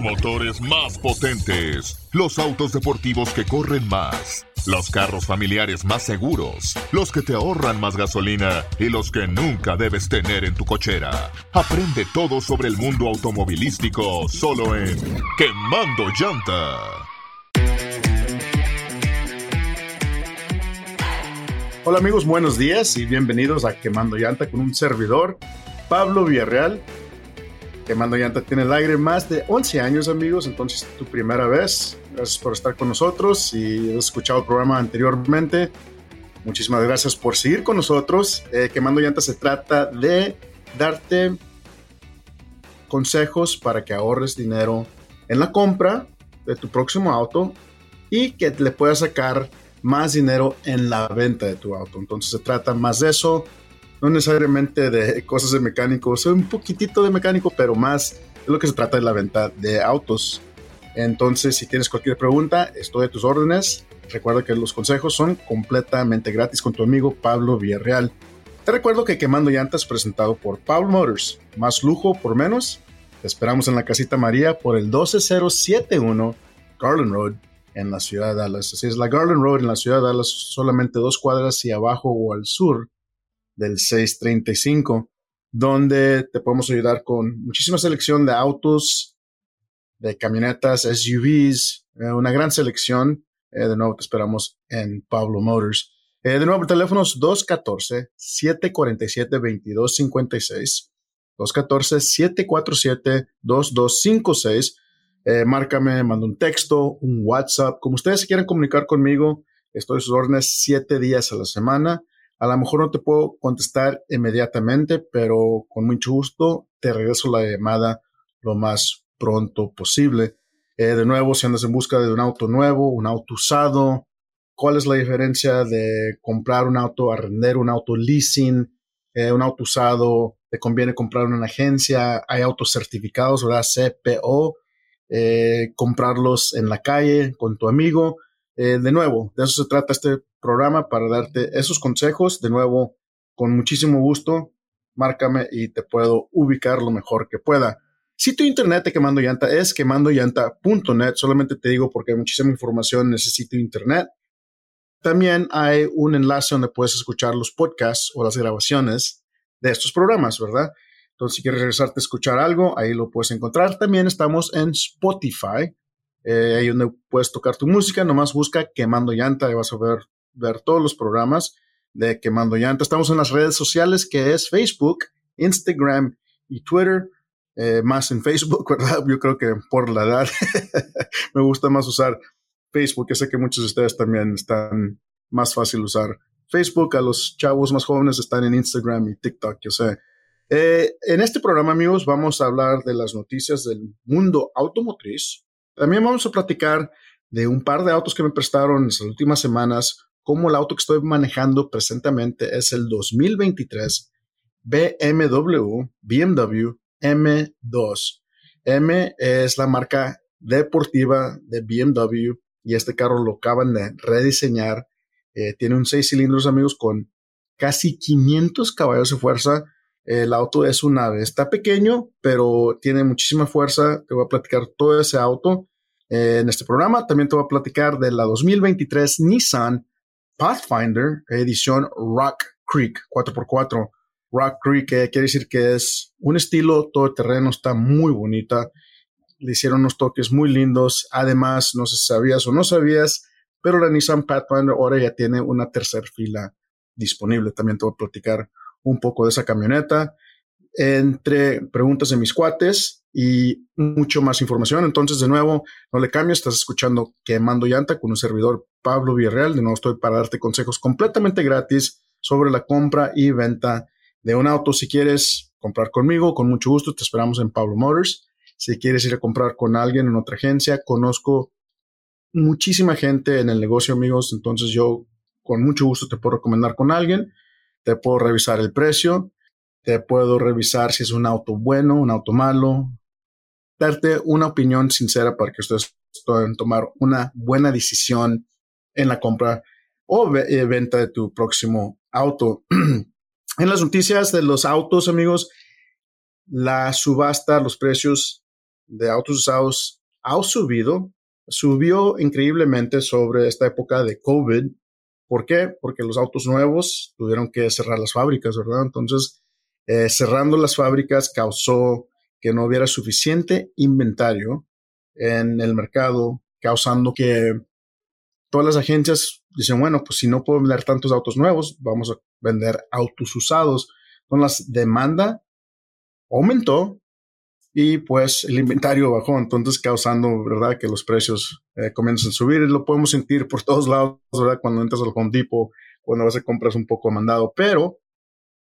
Motores más potentes, los autos deportivos que corren más, los carros familiares más seguros, los que te ahorran más gasolina y los que nunca debes tener en tu cochera. Aprende todo sobre el mundo automovilístico solo en Quemando Llanta. Hola amigos, buenos días y bienvenidos a Quemando Llanta con un servidor, Pablo Villarreal. Quemando Llanta tiene el aire más de 11 años amigos, entonces tu primera vez. Gracias por estar con nosotros. Si has escuchado el programa anteriormente, muchísimas gracias por seguir con nosotros. Eh, Quemando Llanta se trata de darte consejos para que ahorres dinero en la compra de tu próximo auto y que le puedas sacar más dinero en la venta de tu auto. Entonces se trata más de eso, no necesariamente de cosas de mecánico, soy un poquitito de mecánico, pero más de lo que se trata de la venta de autos. Entonces, si tienes cualquier pregunta, estoy a tus órdenes. Recuerda que los consejos son completamente gratis con tu amigo Pablo Villarreal. Te recuerdo que Quemando Llantas presentado por Pablo Motors. Más lujo por menos. Te esperamos en la casita María por el 12071 Garland Road en la ciudad de Dallas. Así es, la Garland Road en la ciudad de Dallas, solamente dos cuadras hacia abajo o al sur del 635, donde te podemos ayudar con muchísima selección de autos, de camionetas, SUVs, eh, una gran selección. Eh, de nuevo te esperamos en Pablo Motors. Eh, de nuevo, el teléfono es 214-747-2256. 214-747-2256. márcame, manda un texto, un WhatsApp. Como ustedes quieran comunicar conmigo, estoy a sus órdenes siete días a la semana. A lo mejor no te puedo contestar inmediatamente, pero con mucho gusto te regreso la llamada lo más pronto posible. Eh, de nuevo, si andas en busca de un auto nuevo, un auto usado, ¿cuál es la diferencia de comprar un auto, arrendar un auto leasing, eh, un auto usado? ¿Te conviene comprar en una agencia? ¿Hay autos certificados, verdad? CPO. Eh, comprarlos en la calle con tu amigo. De nuevo, de eso se trata este programa para darte esos consejos. De nuevo, con muchísimo gusto, márcame y te puedo ubicar lo mejor que pueda. Sitio internet de Quemando Llanta es quemandollanta.net. Solamente te digo porque hay muchísima información en ese sitio internet. También hay un enlace donde puedes escuchar los podcasts o las grabaciones de estos programas, ¿verdad? Entonces, si quieres regresarte a escuchar algo, ahí lo puedes encontrar. También estamos en Spotify, eh, ahí donde puedes tocar tu música. Nomás busca Quemando Llanta y vas a ver ver todos los programas de Quemando Llanta. Estamos en las redes sociales que es Facebook, Instagram y Twitter. Eh, más en Facebook, ¿verdad? Yo creo que por la edad me gusta más usar Facebook. Yo sé que muchos de ustedes también están más fácil usar Facebook. A los chavos más jóvenes están en Instagram y TikTok, yo sé. Eh, en este programa, amigos, vamos a hablar de las noticias del mundo automotriz. También vamos a platicar de un par de autos que me prestaron en las últimas semanas, como el auto que estoy manejando presentemente es el 2023 BMW, BMW M2. M es la marca deportiva de BMW y este carro lo acaban de rediseñar. Eh, tiene un 6 cilindros, amigos, con casi 500 caballos de fuerza. El auto es un ave. Está pequeño, pero tiene muchísima fuerza. Te voy a platicar todo ese auto eh, en este programa. También te voy a platicar de la 2023 Nissan Pathfinder, edición Rock Creek 4x4. Rock Creek eh, quiere decir que es un estilo todo terreno, está muy bonita. Le hicieron unos toques muy lindos. Además, no sé si sabías o no sabías, pero la Nissan Pathfinder ahora ya tiene una tercera fila disponible. También te voy a platicar un poco de esa camioneta. Entre preguntas de mis cuates, y mucho más información. Entonces, de nuevo, no le cambies, estás escuchando Quemando Llanta con un servidor Pablo Villarreal. De nuevo, estoy para darte consejos completamente gratis sobre la compra y venta de un auto. Si quieres comprar conmigo, con mucho gusto, te esperamos en Pablo Motors. Si quieres ir a comprar con alguien en otra agencia, conozco muchísima gente en el negocio, amigos. Entonces, yo con mucho gusto te puedo recomendar con alguien. Te puedo revisar el precio, te puedo revisar si es un auto bueno, un auto malo, darte una opinión sincera para que ustedes puedan tomar una buena decisión en la compra o eh, venta de tu próximo auto. en las noticias de los autos, amigos, la subasta, los precios de autos usados ha subido, subió increíblemente sobre esta época de COVID. ¿Por qué? Porque los autos nuevos tuvieron que cerrar las fábricas, ¿verdad? Entonces, eh, cerrando las fábricas causó que no hubiera suficiente inventario en el mercado, causando que todas las agencias dicen, bueno, pues si no puedo vender tantos autos nuevos, vamos a vender autos usados. Entonces, la demanda aumentó y pues el inventario bajó, entonces causando, ¿verdad?, que los precios eh, comiencen a subir. Lo podemos sentir por todos lados, ¿verdad?, cuando entras al Home Depot, cuando vas a compras un poco mandado. Pero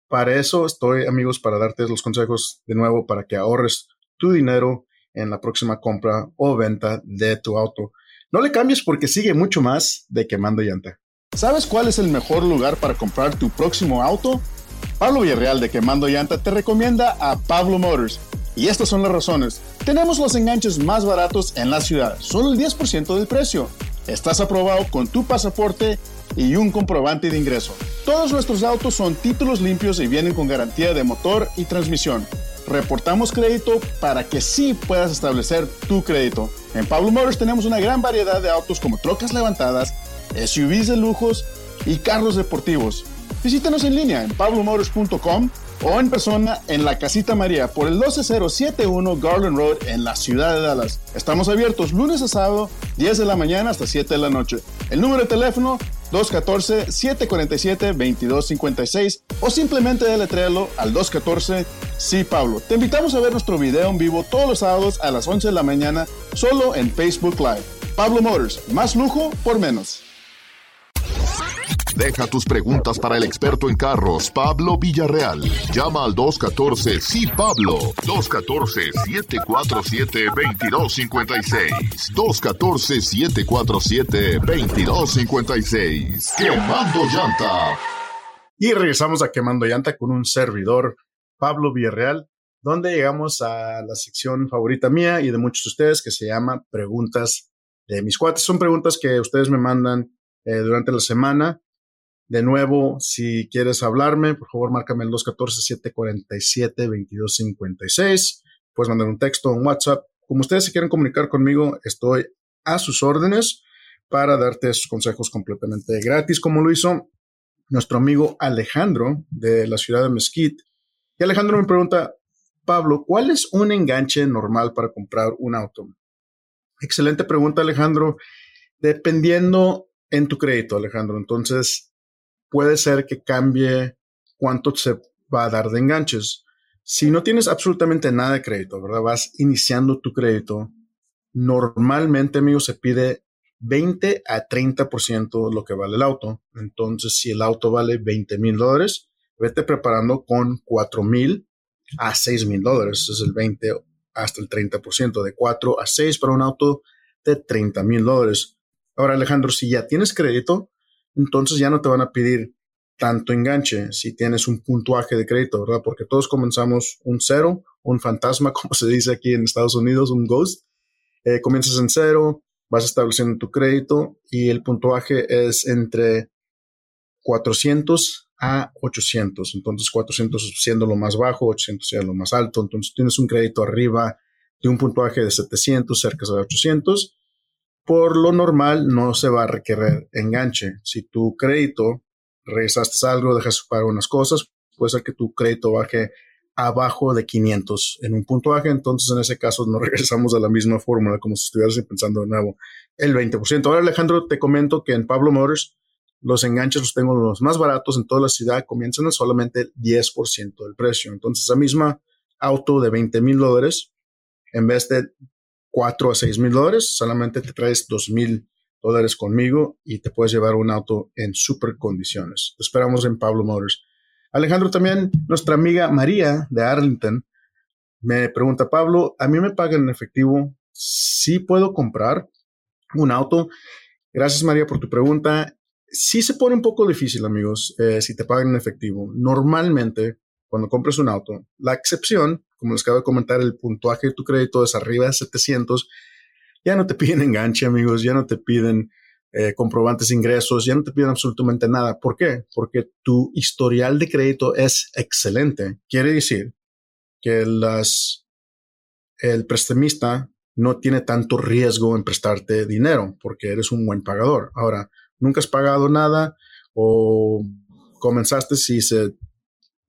para eso estoy, amigos, para darte los consejos de nuevo para que ahorres tu dinero en la próxima compra o venta de tu auto. No le cambies porque sigue mucho más de quemando llanta. ¿Sabes cuál es el mejor lugar para comprar tu próximo auto? Pablo Villarreal de Quemando Llanta te recomienda a Pablo Motors. Y estas son las razones. Tenemos los enganches más baratos en la ciudad, solo el 10% del precio. Estás aprobado con tu pasaporte y un comprobante de ingreso. Todos nuestros autos son títulos limpios y vienen con garantía de motor y transmisión. Reportamos crédito para que sí puedas establecer tu crédito. En Pablo Motors tenemos una gran variedad de autos como trocas levantadas, SUVs de lujos y carros deportivos. Visítanos en línea en pablomotors.com o en persona en la Casita María por el 12071 Garland Road en la ciudad de Dallas. Estamos abiertos lunes a sábado, 10 de la mañana hasta 7 de la noche. El número de teléfono 214-747-2256 o simplemente deletréalo al 214 Sí Pablo. Te invitamos a ver nuestro video en vivo todos los sábados a las 11 de la mañana solo en Facebook Live. Pablo Motors, más lujo por menos. Deja tus preguntas para el experto en carros, Pablo Villarreal. Llama al 214 sí Pablo. 214-747-2256. 214-747-2256. Quemando llanta. Y regresamos a Quemando llanta con un servidor, Pablo Villarreal, donde llegamos a la sección favorita mía y de muchos de ustedes que se llama Preguntas de mis cuates. Son preguntas que ustedes me mandan eh, durante la semana de nuevo, si quieres hablarme, por favor, márcame el 214-747-2256. Puedes mandar un texto, un WhatsApp. Como ustedes se quieren comunicar conmigo, estoy a sus órdenes para darte sus consejos completamente gratis, como lo hizo nuestro amigo Alejandro de la ciudad de Mesquite. Y Alejandro me pregunta, Pablo, ¿cuál es un enganche normal para comprar un auto? Excelente pregunta, Alejandro. Dependiendo en tu crédito, Alejandro. Entonces, puede ser que cambie cuánto se va a dar de enganches. Si no tienes absolutamente nada de crédito, ¿verdad? Vas iniciando tu crédito. Normalmente, amigo, se pide 20 a 30% lo que vale el auto. Entonces, si el auto vale 20 mil dólares, vete preparando con 4 mil a 6 mil dólares. Es el 20 hasta el 30%, de 4 a 6 para un auto de 30 mil dólares. Ahora, Alejandro, si ya tienes crédito, entonces ya no te van a pedir tanto enganche si tienes un puntuaje de crédito, ¿verdad? Porque todos comenzamos un cero, un fantasma, como se dice aquí en Estados Unidos, un ghost. Eh, comienzas en cero, vas estableciendo tu crédito y el puntuaje es entre 400 a 800. Entonces 400 siendo lo más bajo, 800 siendo lo más alto. Entonces tienes un crédito arriba de un puntuaje de 700, cerca de 800 por lo normal no se va a requerir enganche. Si tu crédito regresaste algo, dejas pagar unas cosas, puede ser que tu crédito baje abajo de 500 en un puntuaje, entonces en ese caso nos regresamos a la misma fórmula, como si estuvieras pensando de nuevo el 20%. Ahora Alejandro, te comento que en Pablo Motors los enganches los tengo los más baratos en toda la ciudad, comienzan a solamente el 10% del precio. Entonces, esa misma auto de 20 mil dólares, en vez de 4 a 6 mil dólares, solamente te traes 2 mil dólares conmigo y te puedes llevar un auto en super condiciones. Esperamos en Pablo Motors. Alejandro, también nuestra amiga María de Arlington me pregunta, Pablo, ¿a mí me pagan en efectivo? ¿Sí puedo comprar un auto? Gracias María por tu pregunta. Sí se pone un poco difícil, amigos, eh, si te pagan en efectivo. Normalmente, cuando compres un auto, la excepción como les acabo de comentar, el puntuaje de tu crédito es arriba de 700, ya no te piden enganche, amigos, ya no te piden eh, comprobantes de ingresos, ya no te piden absolutamente nada. ¿Por qué? Porque tu historial de crédito es excelente. Quiere decir que las el prestamista no tiene tanto riesgo en prestarte dinero porque eres un buen pagador. Ahora, nunca has pagado nada o comenzaste si se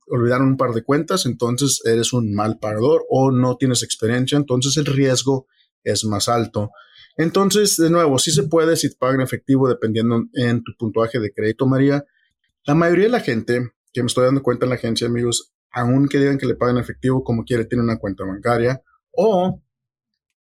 olvidaron un par de cuentas, entonces eres un mal pagador o no tienes experiencia, entonces el riesgo es más alto. Entonces, de nuevo, sí se puede si te pagan efectivo dependiendo en tu puntuaje de crédito, María. La mayoría de la gente que me estoy dando cuenta en la agencia, amigos, aunque digan que le pagan efectivo, como quiere, tiene una cuenta bancaria o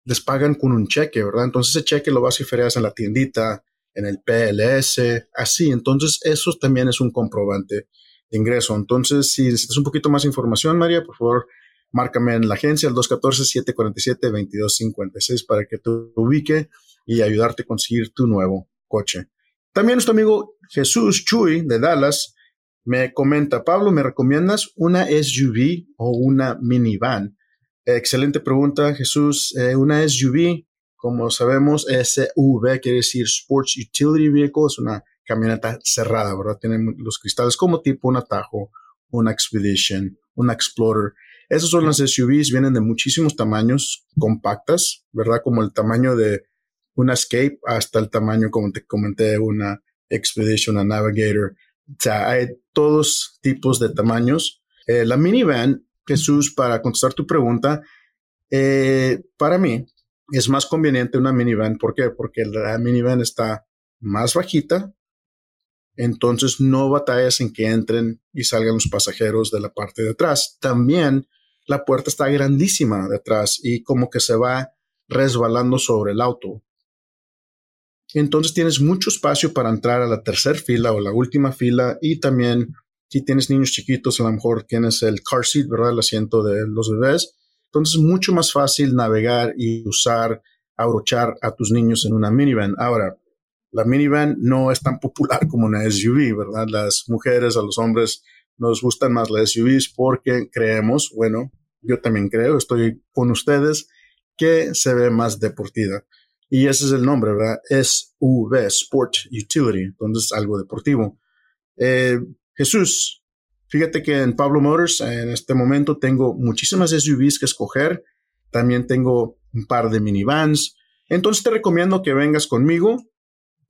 les pagan con un cheque, ¿verdad? Entonces ese cheque lo vas y ferias en la tiendita, en el PLS, así. Entonces eso también es un comprobante ingreso. Entonces, si necesitas un poquito más información, María, por favor, márcame en la agencia al 214-747-2256 para que te ubique y ayudarte a conseguir tu nuevo coche. También nuestro amigo Jesús Chuy de Dallas me comenta, Pablo, ¿me recomiendas una SUV o una minivan? Excelente pregunta, Jesús. Eh, una SUV, como sabemos, SUV quiere decir Sports Utility Vehicle, es una camioneta cerrada, ¿verdad? Tienen los cristales como tipo un Atajo, una Expedition, una Explorer. Esas son las SUVs, vienen de muchísimos tamaños, compactas, ¿verdad? Como el tamaño de una Escape hasta el tamaño, como te comenté, una Expedition, una Navigator. O sea, hay todos tipos de tamaños. Eh, la minivan, Jesús, para contestar tu pregunta, eh, para mí es más conveniente una minivan. ¿Por qué? Porque la minivan está más bajita, entonces no batallas en que entren y salgan los pasajeros de la parte de atrás. También la puerta está grandísima de atrás y como que se va resbalando sobre el auto. Entonces tienes mucho espacio para entrar a la tercera fila o la última fila y también si tienes niños chiquitos, a lo mejor tienes el car seat, ¿verdad? El asiento de los bebés. Entonces es mucho más fácil navegar y usar, abrochar a tus niños en una minivan. Ahora, la minivan no es tan popular como una SUV, ¿verdad? Las mujeres, a los hombres nos gustan más las SUVs porque creemos, bueno, yo también creo, estoy con ustedes, que se ve más deportiva. Y ese es el nombre, ¿verdad? SUV, Sport Utility, entonces algo deportivo. Eh, Jesús, fíjate que en Pablo Motors en este momento tengo muchísimas SUVs que escoger, también tengo un par de minivans, entonces te recomiendo que vengas conmigo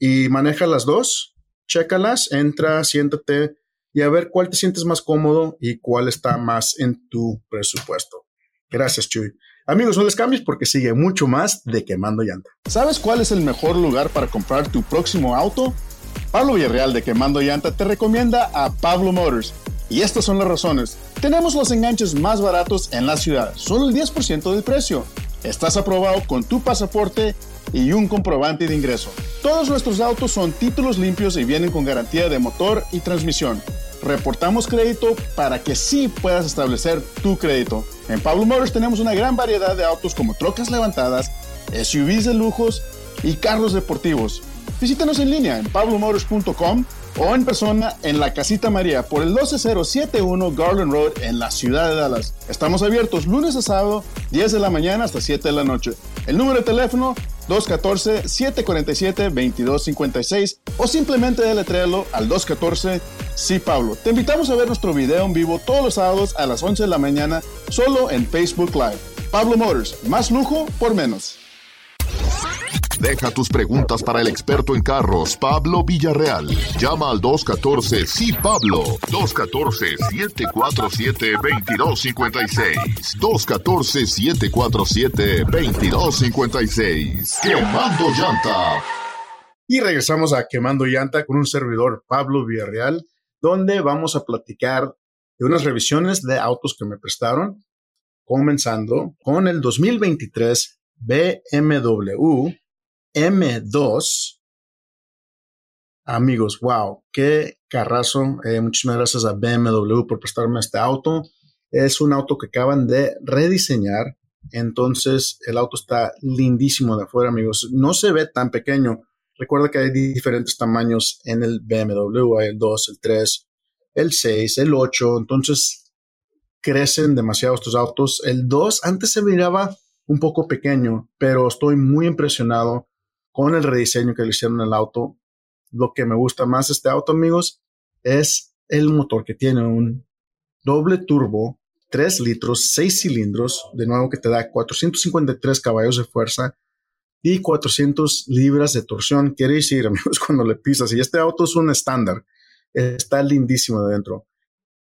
y maneja las dos, chécalas, entra, siéntate y a ver cuál te sientes más cómodo y cuál está más en tu presupuesto. Gracias, Chuy. Amigos, no les cambies porque sigue mucho más de Quemando Llanta. ¿Sabes cuál es el mejor lugar para comprar tu próximo auto? Pablo Villarreal de Quemando Llanta te recomienda a Pablo Motors. Y estas son las razones. Tenemos los enganches más baratos en la ciudad, solo el 10% del precio. Estás aprobado con tu pasaporte y un comprobante de ingreso. Todos nuestros autos son títulos limpios y vienen con garantía de motor y transmisión. Reportamos crédito para que sí puedas establecer tu crédito. En Pablo Motors tenemos una gran variedad de autos como trocas levantadas, SUVs de lujos y carros deportivos. Visítanos en línea en pablomotors.com o en persona en la Casita María por el 12071 Garland Road en la ciudad de Dallas. Estamos abiertos lunes a sábado, 10 de la mañana hasta 7 de la noche. El número de teléfono 214-747-2256 o simplemente deletréalo al 214 Sí Pablo. Te invitamos a ver nuestro video en vivo todos los sábados a las 11 de la mañana solo en Facebook Live. Pablo Motors, más lujo por menos. Deja tus preguntas para el experto en carros, Pablo Villarreal. Llama al 214 Sí Pablo. 214-747-2256. 214-747-2256. Quemando llanta. Y regresamos a Quemando llanta con un servidor, Pablo Villarreal, donde vamos a platicar de unas revisiones de autos que me prestaron, comenzando con el 2023 BMW M2. Amigos, wow, qué carrazo. Eh, muchísimas gracias a BMW por prestarme este auto. Es un auto que acaban de rediseñar. Entonces, el auto está lindísimo de afuera, amigos. No se ve tan pequeño. Recuerda que hay diferentes tamaños en el BMW. El 2, el 3, el 6, el 8. Entonces, crecen demasiado estos autos. El 2 antes se miraba un poco pequeño, pero estoy muy impresionado con el rediseño que le hicieron al auto. Lo que me gusta más este auto, amigos, es el motor que tiene un doble turbo 3 litros, 6 cilindros, de nuevo que te da 453 caballos de fuerza y 400 libras de torsión. Quiere decir, amigos, cuando le pisas, y este auto es un estándar, está lindísimo de dentro.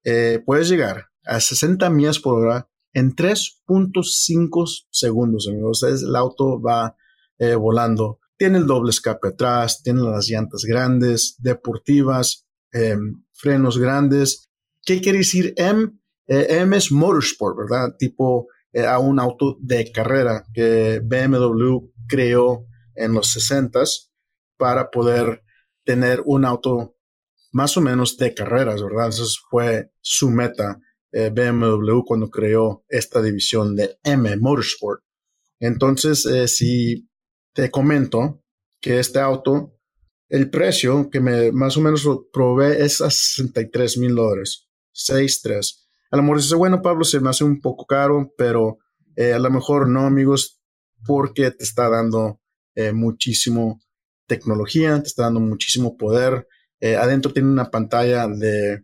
Eh, puedes llegar a 60 millas por hora en 3.5 segundos, amigos. el auto va eh, volando. Tiene el doble escape atrás, tiene las llantas grandes, deportivas, em, frenos grandes. ¿Qué quiere decir M? Eh, M es Motorsport, ¿verdad? Tipo a un auto de carrera que BMW creó en los 60s para poder tener un auto más o menos de carreras, ¿verdad? Esa fue su meta eh, BMW cuando creó esta división de M Motorsport. Entonces, eh, si te comento que este auto, el precio que me más o menos lo probé es a 63 mil dólares, 6.3. A lo mejor dice, bueno, Pablo, se me hace un poco caro, pero eh, a lo mejor no, amigos, porque te está dando muchísimo tecnología, te está dando muchísimo poder. adentro tiene una pantalla de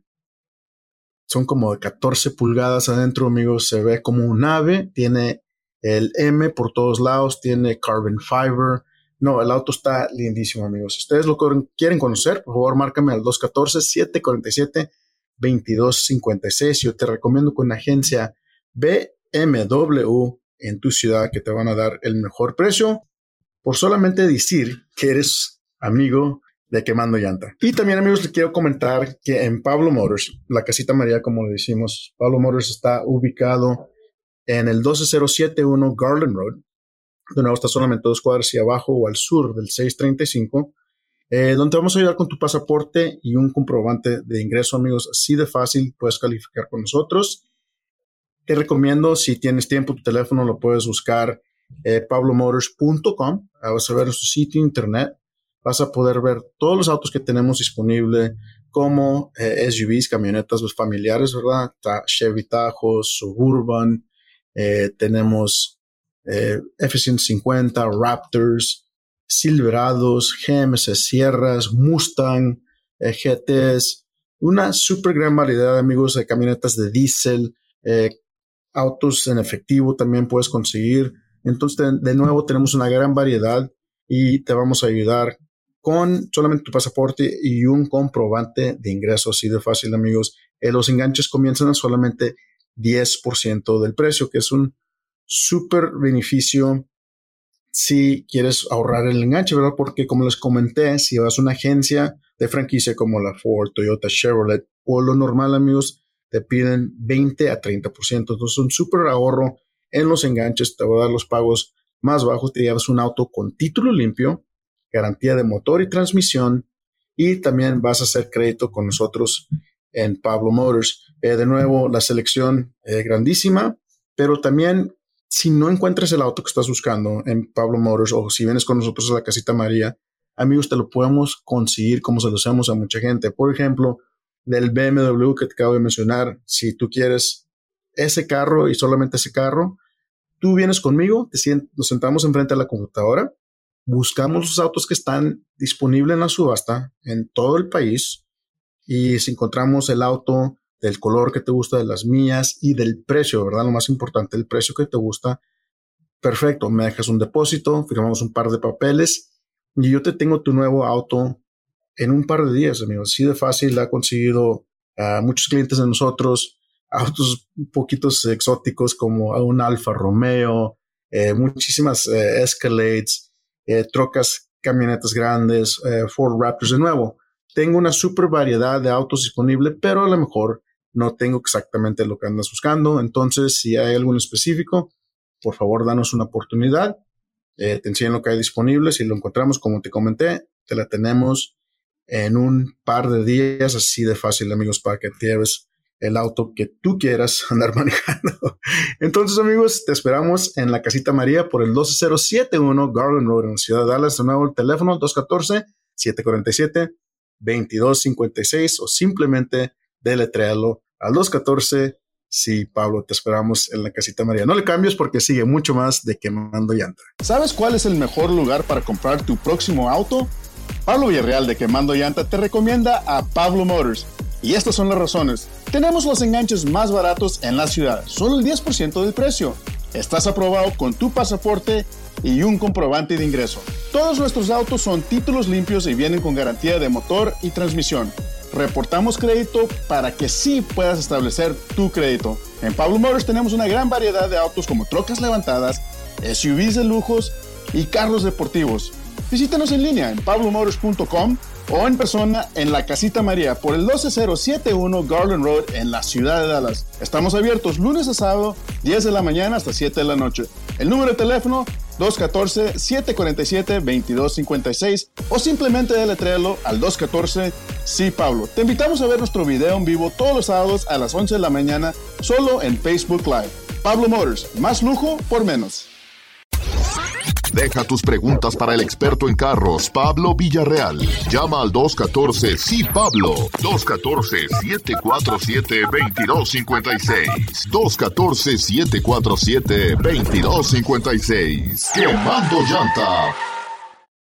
son como de 14 pulgadas adentro, amigos. Se ve como un ave. Tiene el M por todos lados. Tiene carbon fiber. No, el auto está lindísimo, amigos. Si ustedes lo quieren conocer, por favor, márcame al 214-747-2256. Yo te recomiendo con una agencia BMW en tu ciudad que te van a dar el mejor precio por solamente decir que eres amigo de quemando llanta. Y también amigos les quiero comentar que en Pablo Motors, la casita María como le decimos, Pablo Motors está ubicado en el 12071 Garland Road. De nuevo está solamente dos cuadras hacia abajo o al sur del 635, eh, donde vamos a ayudar con tu pasaporte y un comprobante de ingreso amigos. Así de fácil puedes calificar con nosotros. Te recomiendo, si tienes tiempo, tu teléfono lo puedes buscar eh, pablomotors.com. Vas a ver nuestro sitio internet vas a poder ver todos los autos que tenemos disponible como eh, SUVs, camionetas familiares, ¿verdad? Chevy Tahoe, Suburban, eh, tenemos eh, F-150, Raptors, Silverados, GMC Sierras, Mustang, GTs, una super gran variedad, amigos, de camionetas de diésel, autos en efectivo también puedes conseguir. Entonces, de nuevo, tenemos una gran variedad y te vamos a ayudar con solamente tu pasaporte y un comprobante de ingreso. Así de fácil, amigos. Eh, los enganches comienzan solamente 10% del precio, que es un súper beneficio si quieres ahorrar el enganche, ¿verdad? Porque como les comenté, si vas a una agencia de franquicia como la Ford, Toyota, Chevrolet o lo normal, amigos, te piden 20 a 30%. Entonces, un súper ahorro en los enganches, te va a dar los pagos más bajos, te llevas un auto con título limpio, garantía de motor y transmisión y también vas a hacer crédito con nosotros en Pablo Motors. Eh, de nuevo, la selección eh, grandísima, pero también si no encuentras el auto que estás buscando en Pablo Motors o si vienes con nosotros a la casita María, amigos, te lo podemos conseguir como se lo hacemos a mucha gente. Por ejemplo, del BMW que te acabo de mencionar, si tú quieres ese carro y solamente ese carro, tú vienes conmigo, nos sentamos enfrente de la computadora buscamos los autos que están disponibles en la subasta en todo el país y si encontramos el auto del color que te gusta, de las mías y del precio, ¿verdad? Lo más importante, el precio que te gusta. Perfecto, me dejas un depósito, firmamos un par de papeles y yo te tengo tu nuevo auto en un par de días, amigos. Así de fácil ha conseguido a muchos clientes de nosotros autos un poquitos exóticos como un Alfa Romeo, eh, muchísimas eh, Escalades, eh, trocas, camionetas grandes, eh, Ford Raptors de nuevo. Tengo una super variedad de autos disponibles, pero a lo mejor no tengo exactamente lo que andas buscando. Entonces, si hay algo específico, por favor, danos una oportunidad. Eh, te enseño lo que hay disponible. Si lo encontramos, como te comenté, te la tenemos en un par de días, así de fácil, amigos, para que lleves el auto que tú quieras andar manejando. Entonces, amigos, te esperamos en la casita María por el 12071 Garland Road en la ciudad de Dallas. De nuevo, el teléfono 214-747-2256 o simplemente deletréalo al 214. Sí, Pablo, te esperamos en la casita María. No le cambies porque sigue mucho más de Quemando Llanta. ¿Sabes cuál es el mejor lugar para comprar tu próximo auto? Pablo Villarreal de Quemando Llanta te recomienda a Pablo Motors Y estas son las razones. Tenemos los enganches más baratos en la ciudad, solo el 10% del precio. Estás aprobado con tu pasaporte y un comprobante de ingreso. Todos nuestros autos son títulos limpios y vienen con garantía de motor y transmisión. Reportamos crédito para que sí puedas establecer tu crédito. En Pablo Motors tenemos una gran variedad de autos como trocas levantadas, SUVs de lujos y carros deportivos. Visítanos en línea en pablomotors.com o en persona en la Casita María por el 12071 Garland Road en la ciudad de Dallas. Estamos abiertos lunes a sábado, 10 de la mañana hasta 7 de la noche. El número de teléfono 214-747-2256 o simplemente deletréalo al 214 Sí Pablo. Te invitamos a ver nuestro video en vivo todos los sábados a las 11 de la mañana solo en Facebook Live. Pablo Motors, más lujo por menos. Deja tus preguntas para el experto en carros, Pablo Villarreal. Llama al 214 Sí Pablo. 214-747-2256. 214-747-2256. Quemando llanta.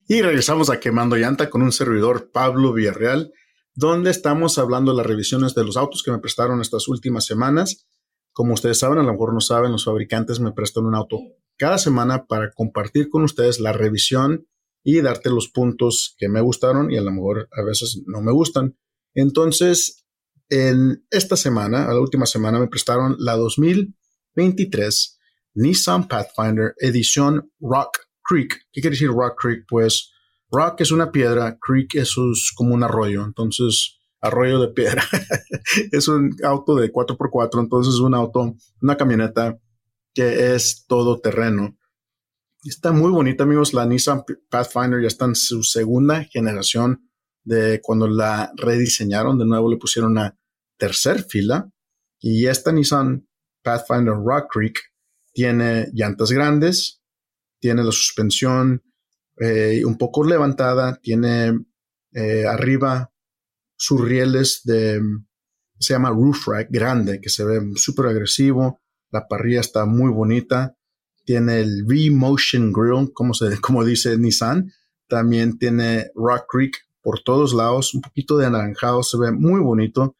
Y regresamos a Quemando llanta con un servidor, Pablo Villarreal, donde estamos hablando de las revisiones de los autos que me prestaron estas últimas semanas. Como ustedes saben, a lo mejor no saben, los fabricantes me prestan un auto cada semana para compartir con ustedes la revisión y darte los puntos que me gustaron y a lo mejor a veces no me gustan. Entonces, en esta semana, a la última semana, me prestaron la 2023 Nissan Pathfinder edición Rock Creek. ¿Qué quiere decir Rock Creek? Pues Rock es una piedra, Creek es como un arroyo. Entonces, arroyo de piedra. es un auto de 4x4, entonces es un auto, una camioneta que es todo terreno. Está muy bonita, amigos. La Nissan Pathfinder ya está en su segunda generación de cuando la rediseñaron. De nuevo le pusieron una tercer fila. Y esta Nissan Pathfinder Rock Creek tiene llantas grandes, tiene la suspensión eh, un poco levantada, tiene eh, arriba sus rieles de, se llama roof rack grande, que se ve súper agresivo. La parrilla está muy bonita. Tiene el V-Motion Grill, como, se, como dice Nissan. También tiene Rock Creek por todos lados, un poquito de anaranjado, se ve muy bonito.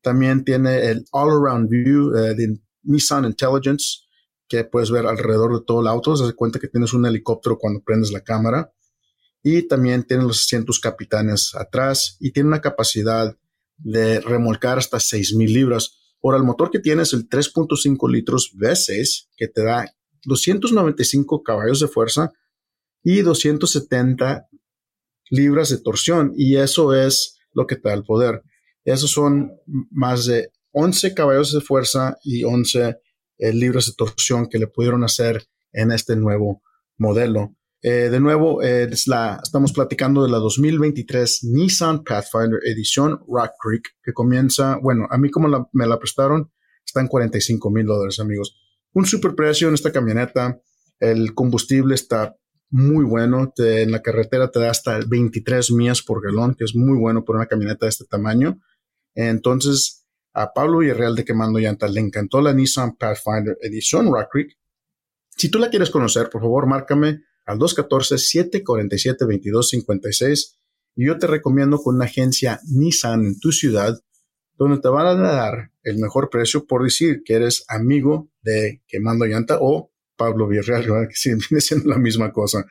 También tiene el All Around View eh, de Nissan Intelligence, que puedes ver alrededor de todo el auto. Se da cuenta que tienes un helicóptero cuando prendes la cámara. Y también tiene los asientos capitanes atrás y tiene una capacidad de remolcar hasta 6.000 libras. Ahora, el motor que tiene es el 3.5 litros V6, que te da 295 caballos de fuerza y 270 libras de torsión. Y eso es lo que te da el poder. Esos son más de 11 caballos de fuerza y 11 eh, libras de torsión que le pudieron hacer en este nuevo modelo. Eh, de nuevo, eh, estamos platicando de la 2023 Nissan Pathfinder edición Rock Creek, que comienza, bueno, a mí como me la prestaron, está en 45 mil dólares, amigos. Un super precio en esta camioneta. El combustible está muy bueno. en la carretera te da hasta 23 millas por galón, que es muy bueno por una camioneta de este tamaño. Entonces, a Pablo Villarreal de Quemando Llantas le encantó la Nissan Pathfinder edición Rock Creek. Si tú la quieres conocer, por favor, márcame al 214-747-2256 y yo te recomiendo con una agencia Nissan en tu ciudad donde te van a dar el mejor precio por decir que eres amigo de Quemando Llanta o Pablo Villarreal, que sí, viene siendo la misma cosa.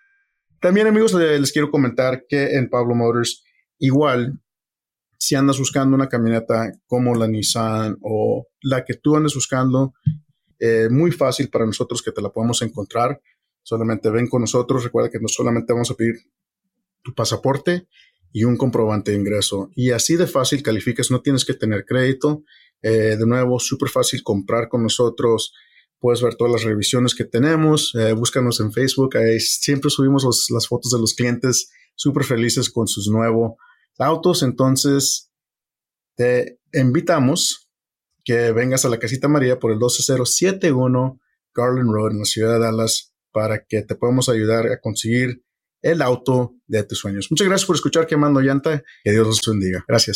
También amigos les quiero comentar que en Pablo Motors igual si andas buscando una camioneta como la Nissan o la que tú andes buscando, eh, muy fácil para nosotros que te la podamos encontrar. Solamente ven con nosotros. Recuerda que no solamente vamos a pedir tu pasaporte y un comprobante de ingreso. Y así de fácil calificas, no tienes que tener crédito. Eh, de nuevo, súper fácil comprar con nosotros. Puedes ver todas las revisiones que tenemos. Eh, búscanos en Facebook. Ahí siempre subimos las fotos de los clientes súper felices con sus nuevos autos. Entonces, te invitamos que vengas a la Casita María por el 12071 Garland Road en la ciudad de Dallas para que te podamos ayudar a conseguir el auto de tus sueños. Muchas gracias por escuchar Quemando Llanta. Que Dios los bendiga. Gracias.